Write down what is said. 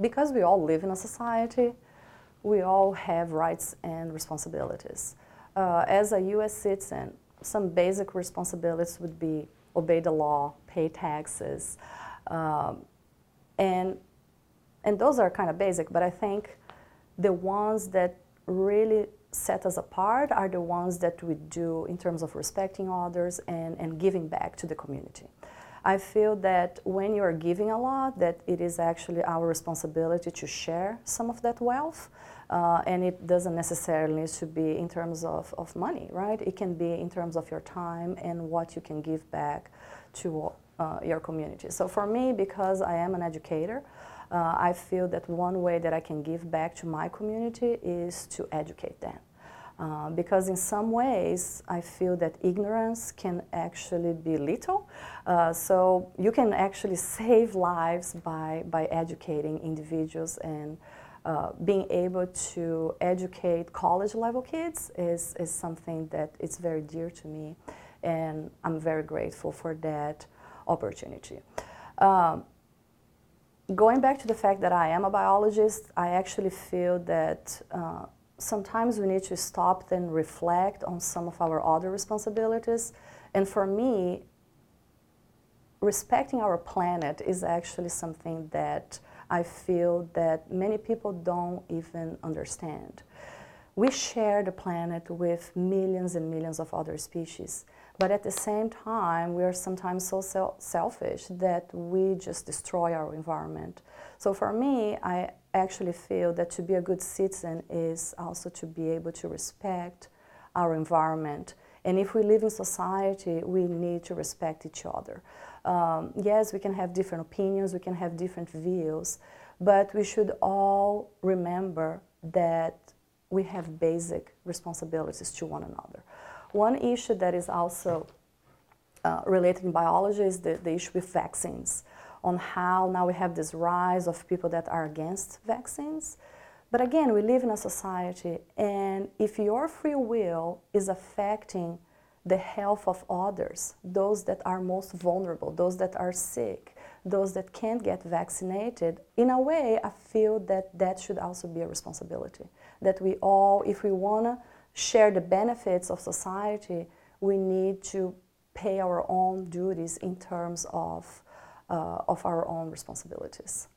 because we all live in a society, we all have rights and responsibilities. Uh, as a U.S. citizen, some basic responsibilities would be obey the law, pay taxes, um, and and those are kind of basic. But I think the ones that really set us apart are the ones that we do in terms of respecting others and, and giving back to the community. I feel that when you are giving a lot, that it is actually our responsibility to share some of that wealth. Uh, and it doesn't necessarily need to be in terms of, of money, right? It can be in terms of your time and what you can give back to uh, your community. So for me, because I am an educator, uh, I feel that one way that I can give back to my community is to educate them. Uh, because in some ways, I feel that ignorance can actually be little. Uh, so you can actually save lives by, by educating individuals and uh, being able to educate college level kids is, is something that is very dear to me. And I'm very grateful for that opportunity. Um, going back to the fact that I am a biologist, I actually feel that uh, sometimes we need to stop and reflect on some of our other responsibilities. And for me, respecting our planet is actually something that I feel that many people don't even understand. We share the planet with millions and millions of other species. But at the same time, we are sometimes so selfish that we just destroy our environment. So for me, I actually feel that to be a good citizen is also to be able to respect our environment. And if we live in society, we need to respect each other. Um, yes, we can have different opinions, we can have different views, but we should all remember that we have basic responsibilities to one another. One issue that is also uh, related in biology is the, the issue with vaccines, on how now we have this rise of people that are against vaccines. But again, we live in a society, and if your free will is affecting the health of others, those that are most vulnerable, those that are sick, those that can't get vaccinated, in a way, I feel that that should also be a responsibility. That we all, if we want to share the benefits of society, we need to pay our own duties in terms of, uh, of our own responsibilities.